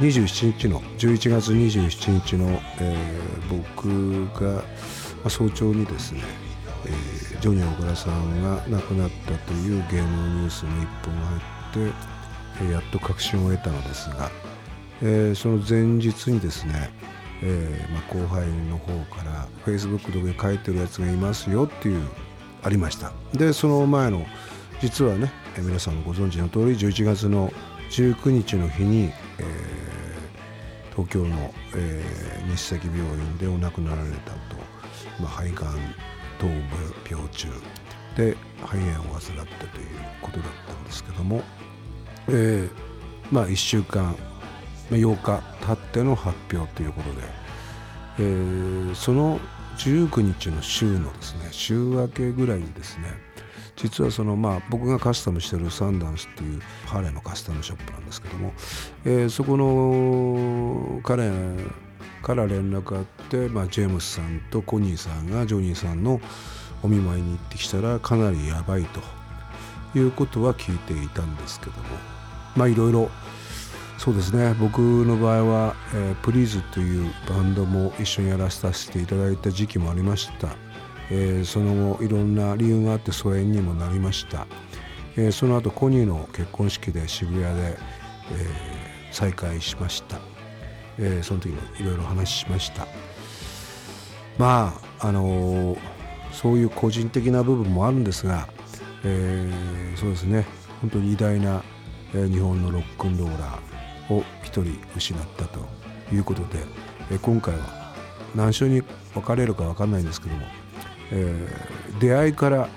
27日の11月27日の、えー、僕が、早朝にですね、えー、ジョニー小倉さんが亡くなったという芸能ニュースの一本が入って、えー、やっと確信を得たのですが、えー、その前日にですね、えーまあ、後輩の方からフェイスブックとかに書いてるやつがいますよっていうありました。でその前の実はね皆さんもご存知の通り11月の19日の日に、えー、東京の、えー、日赤病院でお亡くなられたと、まあ、肺がん頭部病中で肺炎を患ったということだったんですけども、えー、まあ1週間8日経っての発表ということで、えー、その19日の週のですね週明けぐらいにですね実はそのまあ僕がカスタムしてるサンダンスっていうハーレーのカスタムショップなんですけども、えー、そこの彼から連絡あって、まあ、ジェームスさんとコニーさんがジョニーさんのお見舞いに行ってきたらかなりやばいということは聞いていたんですけどもまあいろいろそうですね。僕の場合は、えー、プリーズというバンドも一緒にやらさせていただいた時期もありました、えー、その後いろんな理由があって疎遠にもなりました、えー、その後コニーの結婚式で渋谷で、え再会しました、えその時もいろいろ話しました。まああのそういう個人的な部分もあるんですが、えそうですね。本当に偉大な、日本のロックンローラーを1人失ったということで、え今回は何章に分かれるか分かんないんですけども、えー、出会いから、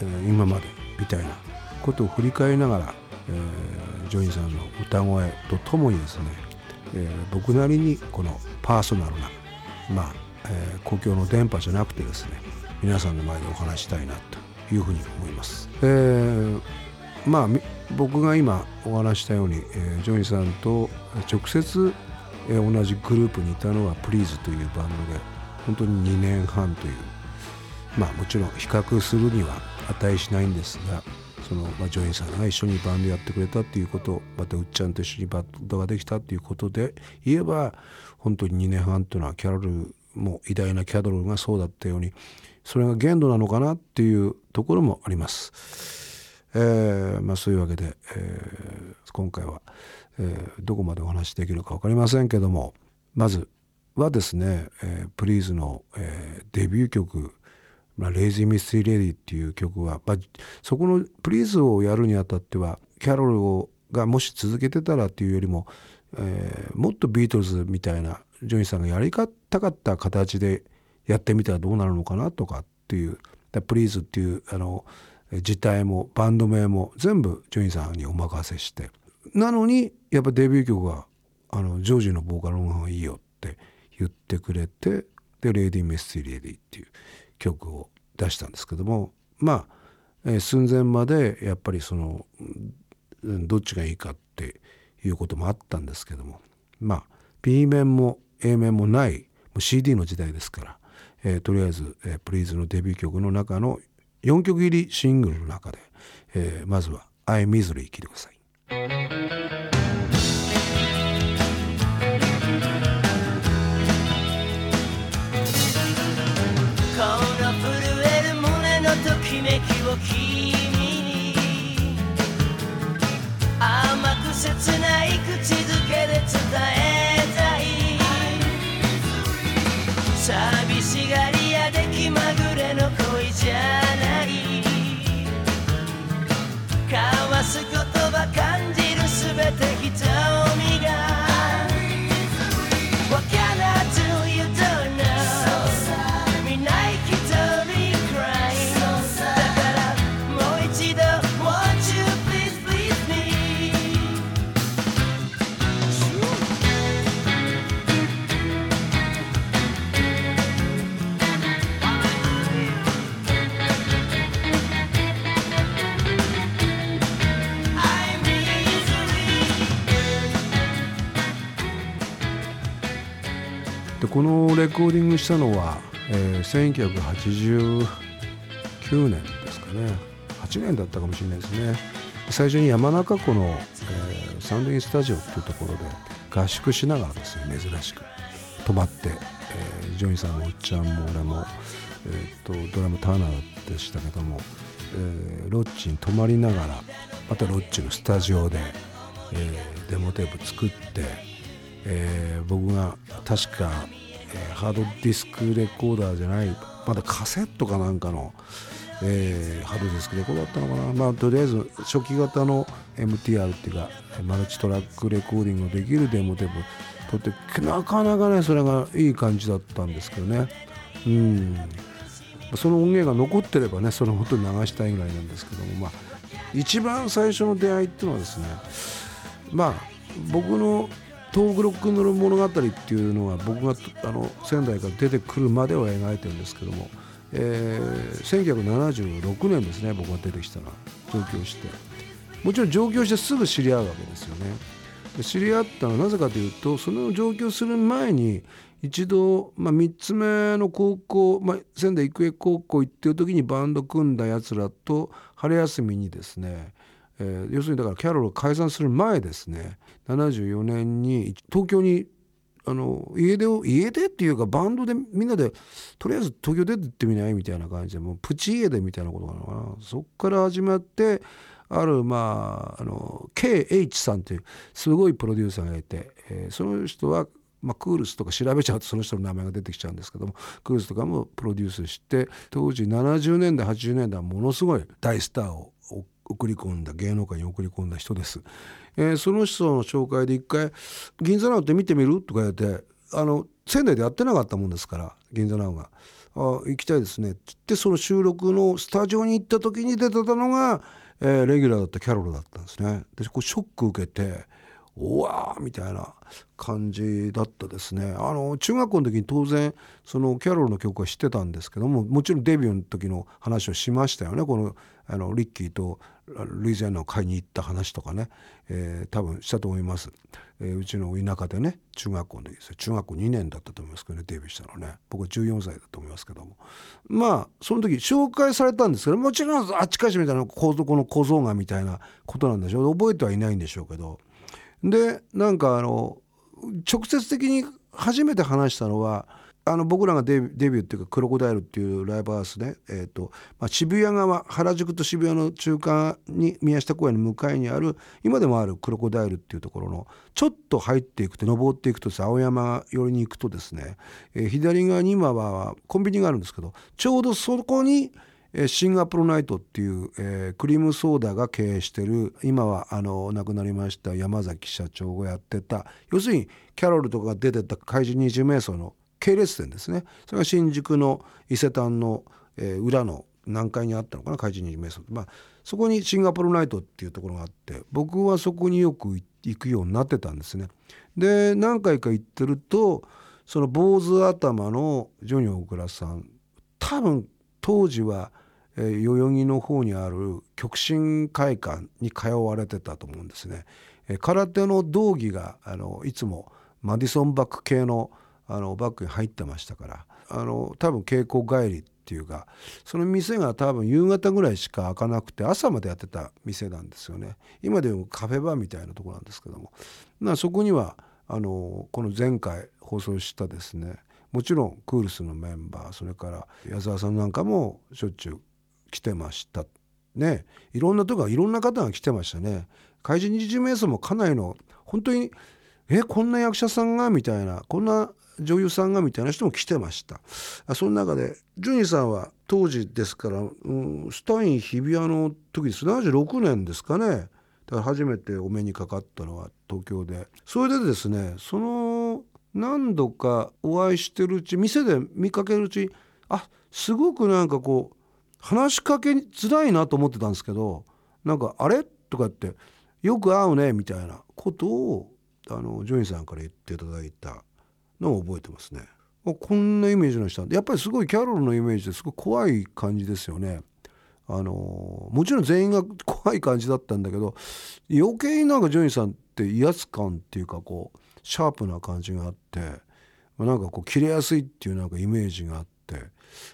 えー、今までみたいなことを振り返りながら、えー、ジョインさんの歌声とともにですね、えー、僕なりにこのパーソナルなまあ、えー、公共の電波じゃなくてですね皆さんの前でお話したいなというふうに思います。えー、まあ僕が今お話したように、えー、ジョニーさんと直接、えー、同じグループにいたのはプリーズというバンドで本当に2年半というまあもちろん比較するには値しないんですがその、まあ、ジョニーさんが一緒にバンドやってくれたっていうことまたうっちゃんと一緒にバンドができたっていうことで言えば本当に2年半というのはキャロルも偉大なキャロルがそうだったようにそれが限度なのかなっていうところもあります。えーまあ、そういうわけで、えー、今回は、えー、どこまでお話しできるか分かりませんけどもまずはですね、えー、プリーズの、えー、デビュー曲「まあ、レイジー・ミステリ・レディ」っていう曲は、まあ、そこのプリーズをやるにあたってはキャロルをがもし続けてたらっていうよりも、えー、もっとビートルズみたいなジョニーさんがやりたかった形でやってみたらどうなるのかなとかっていう「プリーズ」っていうあの自体もバンド名も全部ジョニーさんにお任せして。なのにやっぱデビュー曲があのジョージのボーカルの方がいいよって言ってくれてで「レイディ・メスティ・レディ」っていう。曲を出したんですけどもまあ、え、寸前までやっぱりそのどっちがいいかっていうこともあったんですけどもまあ B 面も A 面もないもう CD の時代ですから、えー、とりあえず、えー、プリーズのデビュー曲の中の4曲入りシングルの中で、えー、まずは「I Misery」聴いてください。きこのレコーディングしたのは、えー、1989年ですかね。8年だったかもしれないですね、最初に山中湖の、えー、サンドインスタジオっていうところで合宿しながらですね珍しく。泊まって、えー、ジョニーさんもおっちゃんも俺も、えーと、ドラムターナーでしたけども、えー、ロッチに泊まりながらまたロッチのスタジオで、えー、デモテープ作って、え、僕が確か、えー、ハードディスクレコーダーじゃないまだカセットかなんかの、えー、ハードディスクレコーダーだったのかな、まあ、とりあえず初期型の MTR っていうかマルチトラックレコーディングできるデモテープ録ってなかなかねそれがいい感じだったんですけどね。うん。その音源が残ってればねそのこと流したいぐらいなんですけども。まあ一番最初の出会いっていうのはですねまあ僕の東北ロックンロール物語っていうのは僕があの仙台から出てくるまでを描いてるんですけども、えー、1976年ですね僕が出てきたのは上京して。もちろん上京してすぐ知り合うわけですよね。知り合ったのはなぜかというとその上京する前に一度、まあ、3つ目の高校、まあ、仙台育英高校行ってる時にバンド組んだやつらと春休みにですね、えー、要するにだからキャロルを解散する前ですね74年に東京にあの家出を家出っていうかバンドでみんなでとりあえず東京出てってみないみたいな感じでもうプチ家出みたいなことなのかな。そっから始まってあるまああの KH さんっていうすごいプロデューサーがいて、えー、その人はまあ、クールスとか調べちゃうとその人の名前が出てきちゃうんですけどもクールスとかもプロデュースして当時70年代80年代はものすごい大スターを送り込んだ芸能界に送り込んだ人です。えー、その人の紹介で一回「銀座ナウって見てみる?」とか言ってあの仙台でやってなかったもんですから銀座ナウが。あ行きたいですねって言ってその収録のスタジオに行った時に出てたのが、えー、レギュラーだったキャロルだったんですね。でこうショック受けてうわーみたいな感じだったですねあの中学校の時に当然そのキャロルの曲は知ってたんですけどももちろんデビューの時の話をしましたよねこのあのリッキーとルイジアナを買いに行った話とかね、えー、多分したと思います、えー、うちの田舎でね中学校の時です。中学校2年だったと思いますけどねデビューしたのね。僕は14歳だと思いますけども。まあその時紹介されたんですけどもちろんあっちかしみたいな構造この小僧がみたいなことなんでしょう。覚えてはいないんでしょうけど。でなんかあの直接的に初めて話したのはあの僕らがデビューっていうかクロコダイルっていうライブハウスね、えーとまあ、渋谷側原宿と渋谷の中間に宮下公園の向かいにある今でもあるクロコダイルっていうところのちょっと入っていくと登っていくと青山寄りに行くとですね、えー、左側に今はコンビニがあるんですけどちょうどそこにシンガポールナイトっていう、えー、クリームソーダが経営してる今はあの亡くなりました山崎社長がやってた要するにキャロルとか出てた怪人二十名相の系列店ですねそれが新宿の伊勢丹の、えー、裏の何階にあったのかな怪人二十名相まあそこにシンガポールナイトっていうところがあって僕はそこによく行くようになってたんですね。で何回か行ってるとその坊主頭のジョニー大倉さん多分当時はえー、代々木の方にある極真会館に通われてたと思うんですね。えー、空手の道着があのいつもマディソンバッグ系のあのバッグに入ってましたからあの多分稽古帰りっていうかその店が多分夕方ぐらいしか開かなくて朝までやってた店なんですよね。今でもカフェバーみたいなとこなんですけども。まあそこにはあのこの前回放送したですねもちろんクールスのメンバーそれから矢沢さんなんかもしょっちゅう来てました。ねいろんなとこいろんな方が来てましたね。怪人二十名相もかなりの本当にえこんな役者さんがみたいなこんな女優さんがみたいな人も来てました。その中でジュニーさんは当時ですから、うん、スタイン日比谷の時です76年ですかね。だから初めてお目にかかったのは東京で。それでですねその何度かお会いしてるうち店で見かけるうちあすごくなんかこう話しかけづらいなと思ってたんですけどなんか「あれ?」とかって「よく会うね」みたいなことをあのジョニーさんから言っていただいた。のを覚えてますね。こんなイメージの人やっぱりすごいキャロルのイメージですごい怖い感じですよね。あのもちろん全員が 怖い感じだったんだけど余計になんかジョニーさんって威圧感っていうかこうシャープな感じがあってなんかこう切れやすいっていうなんかイメージがあって。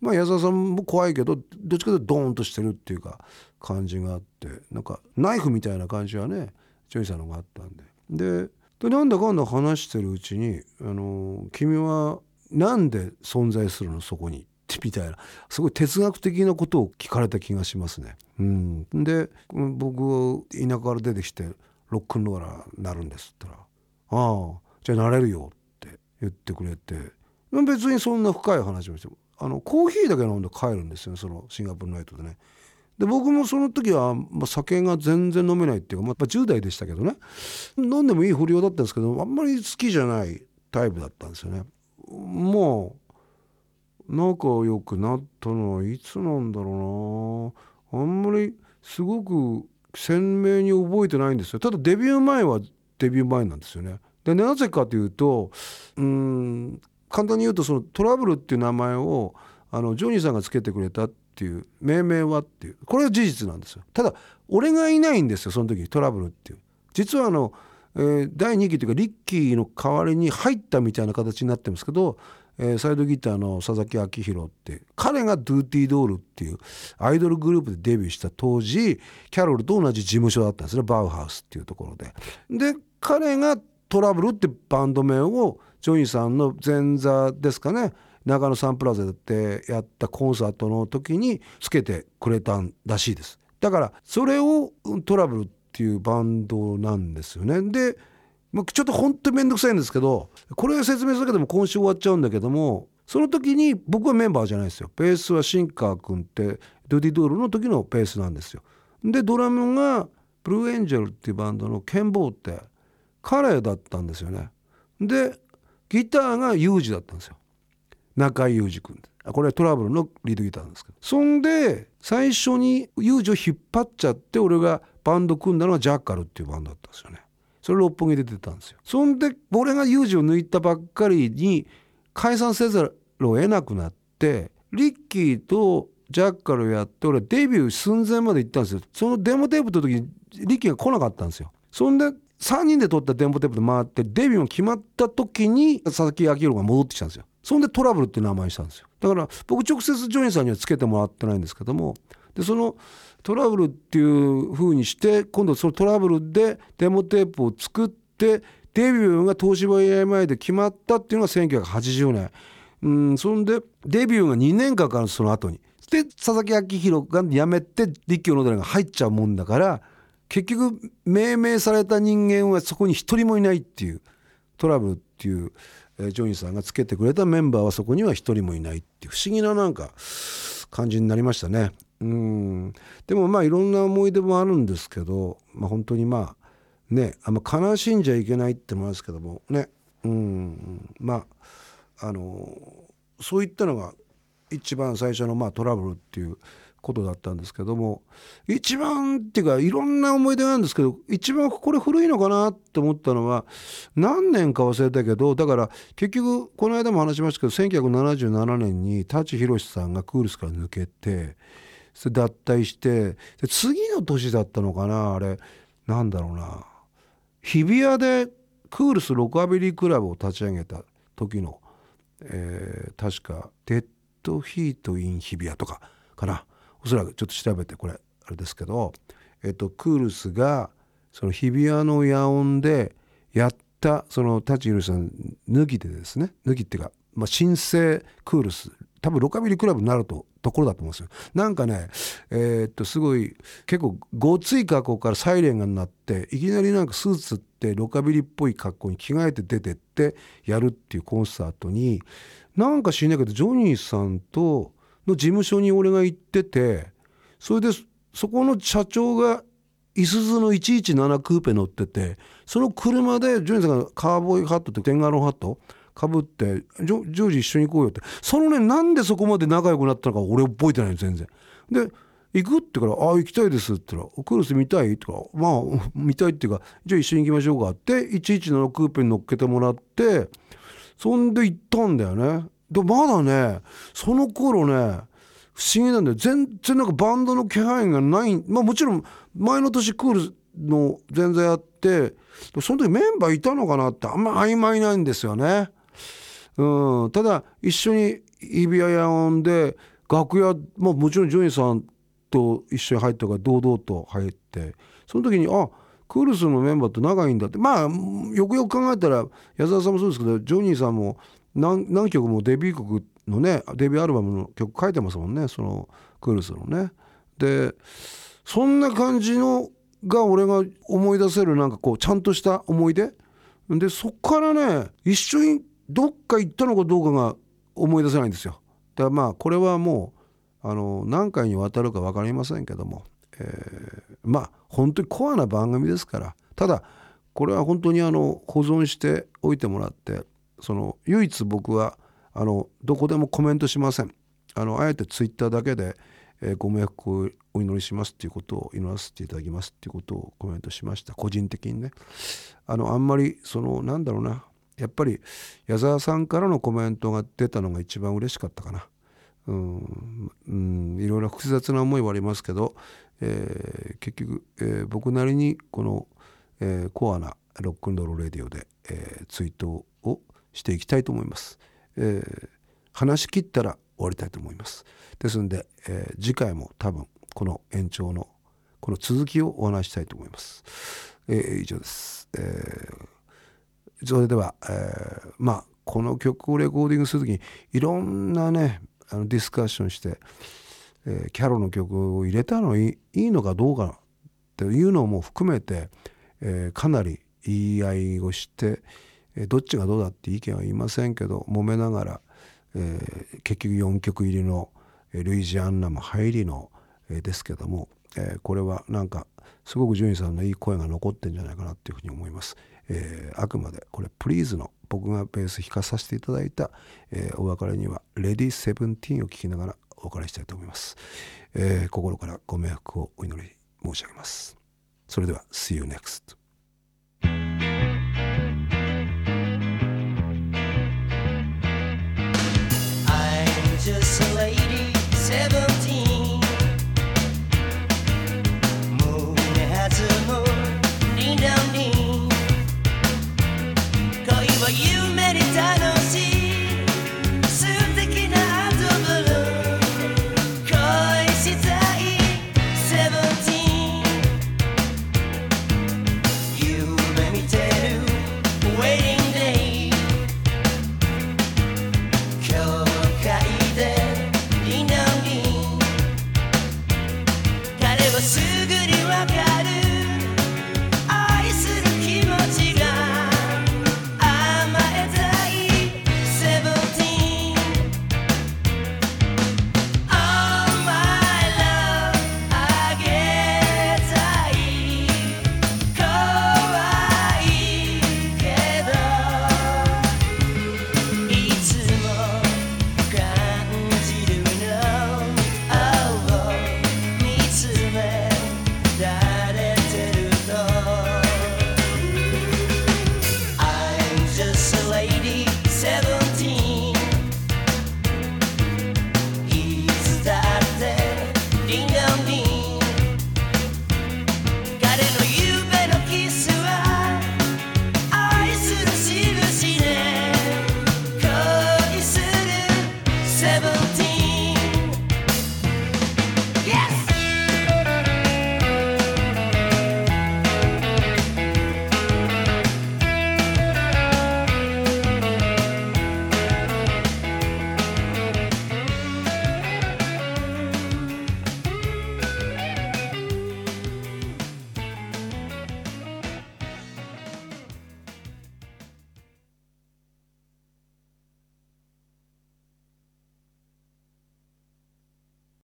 まあ矢沢さんも怖いけどどっちかというとドーンとしてるっていうか感じがあってなんかナイフみたいな感じはねジョニーさんの方があったんでででなんだかんだ話してるうちに「あの君はなんで存在するのそこに」みたいなすごい哲学的なことを聞かれた気がしますね。うん、で僕田舎から出てきてロックンローラーになるんですって言ったら「ああじゃあなれるよ」って言ってくれて別にそんな深い話もしてあのコーヒーだけ飲んで帰るんですよそのシンガポールナイトでね。で僕もその時は、まあ、酒が全然飲めないっていうか、まあ、10代でしたけどね飲んでもいい不良だったんですけどあんまり好きじゃないタイプだったんですよね。もう仲良くなったのはいつなんだろうなあんまりすごく鮮明に覚えてないんですよただデビュー前はデビュー前なんですよね。でなぜかというとうん簡単に言うとそのトラブルっていう名前をあのジョニーさんがつけてくれたっていう命名はっていうこれは事実なんですよただ俺がいないんですよその時トラブルっていう実はあの、えー、第2期というかリッキーの代わりに入ったみたいな形になってますけど、えー、サイドギターの佐々木明宏って彼がドゥーティードールっていうアイドルグループでデビューした当時キャロルと同じ事務所だったんですねバウハウスっていうところで。で彼がトラブルってバンド名をジョニーさんの前座ですかね長野サンプラザでやったコンサートの時につけてくれたらしいです。だからそれをトラブルっていうバンドなんですよね。でちょっと本当に面倒くさいんですけどこれ説明するだけども今週終わっちゃうんだけどもその時に僕はメンバーじゃないですよ。ベースはシンカー君ってドゥディドールの時のベースなんですよ。でドラムがブルーエンジェルっていうバンドのケンボーって彼だったんですよね。でギターがユージだったんですよ。中井裕二君。これはトラブルのリードギターなんですけど。そんで最初にユージを引っ張っちゃって俺がバンド組んだのはジャッカルっていうバンドだったんですよね。それ六本木で出てたんですよ。そんで俺がユージを抜いたばっかりに解散せざるを得なくなってリッキーとジャッカルやって俺デビュー寸前まで行ったんですよ。そのデモテープの時にリッキーが来なかったんですよ。そんで3人で撮ったデモテープで回ってデビューが決まった時に佐々木明宏が戻ってきたんですよ。そんでトラブルって名前にしたんですよ。だから僕直接ジョニーさんにはつけてもらってないんですけどもでそのトラブルっていう風にして今度そのトラブルでデモテープを作ってデビューが東芝 AMI で決まったっていうのが1980年。うんそんでデビューが2年間かかるその後に。で佐々木明宏が辞めて立教の寺が入っちゃうもんだから結局命名された人間はそこに一人もいないっていうトラブルっていう、ジョニーさんがつけてくれたメンバーはそこには一人もいないっていう不思議ななんか感じになりましたね。うん。でもまあいろんな思い出もあるんですけど、まあ、本当にまあねあんま悲しんじゃいけないって思いますけどもね。うん。まああのそういったのが一番最初のまあトラブルっていうことだったんですけども一番っていうかいろんな思い出なんですけど一番これ古いのかなって思ったのは何年か忘れたけどだから結局この間も話しましたけど1977年に舘ひろしさんがクールスから抜けて脱退して次の年だったのかなあれなんだろうな。日比谷でクールスロカビリークラブを立ち上げた時の、えー、確か「 Dead Heat in 日比谷」とかかな。おそらくちょっと調べてこれあれですけど、えっと、クールスがその日比谷の野音でやったその舘ひろしさん抜きでですね抜きっていうか、まあ、新生クールス多分ロカビリークラブになるとところだと思うんですよ。なんかねえー、っとすごい結構ごつい格好からサイレンが鳴っていきなりなんかスーツってロカビリっぽい格好に着替えて出てってやるっていうコンサートになんか知んないけどジョニーさんとの事務所に俺が行っててそれでそこの社長がいすゞの117クーペ乗っててその車でジョニーさんがカーボーイハットってテンガロンハットかぶってジョージ一緒に行こうよってそのねなんでそこまで仲良くなったのか俺覚えてないの全然。で行くってから「ああ行きたいです」って言ったら「クルス見たい?」って言ったら「まあ 見たいっていうかじゃあ一緒に行きましょうか」って117クーペに乗っけてもらってそんで行ったんだよね。でまだねその頃ね不思議なんだよ。全然なんかバンドの気配がない。まあもちろん前の年クールの全然やってその時メンバーいたのかなってあんま曖昧ないんですよね。うん、ただ一緒に日比谷野音で楽屋ももちろんジョニーさんと一緒に入ったから堂々と入ってその時にあクールスのメンバーと仲いいんだって。まあよくよく考えたら矢沢さんもそうですけどジョニーさんも何何曲もデビュー曲のねデビューアルバムの曲書いてますもんねそのクールスのね。でそんな感じのが俺が思い出せるなんかこうちゃんとした思い出でそっからね一緒にどっか行ったのかどうかが思い出せないんですよ。だからまあこれはもうあの何回にわたるか分かりませんけども、えー、まあ本当にコアな番組ですからただこれは本当にあの保存しておいてもらってその唯一僕はあのどこでもコメントしません。あのあえてツイッターだけで、えー、ご迷惑をお祈りしますっていうことを祈らせていただきますっていうことをコメントしました。個人的にね。あのあんまりそのなんだろうな。やっぱり矢沢さんからのコメントが出たのが一番嬉しかったかな。うん、うん、いろいろ複雑な思いはありますけど、えー、結局、えー、僕なりにこの、えー、コアなロックンロールレディオで、えー、ツイートをしていきたいと思います、えー、話し切ったら終わりたいと思います。ですんで、えー、次回も多分この延長のこの続きをお話したいと思います、えー、以上です、えー、それでは、えー、まあこの曲をレコーディングする時にいろんなねあのディスカッションして、えー、キャロの曲を入れたのいいのかどうかっていうのも含めて、えー、かなり言い合いをして、え、どっちがどうだって意見は言いませんけど揉めながら、えー、結局4曲入りのルイジアンナも入りの、えー、ですけども、えー、これはなんかすごくジュニさんのいい声が残ってんじゃないかなっていうふうに思います。え、あくまでこれプリーズの僕がベース弾かさせていただいた、え、お別れには「レディセブンティーンを聴きながらお別れしたいと思います、え、心からご迷惑をお祈り申し上げます。それでは See you next.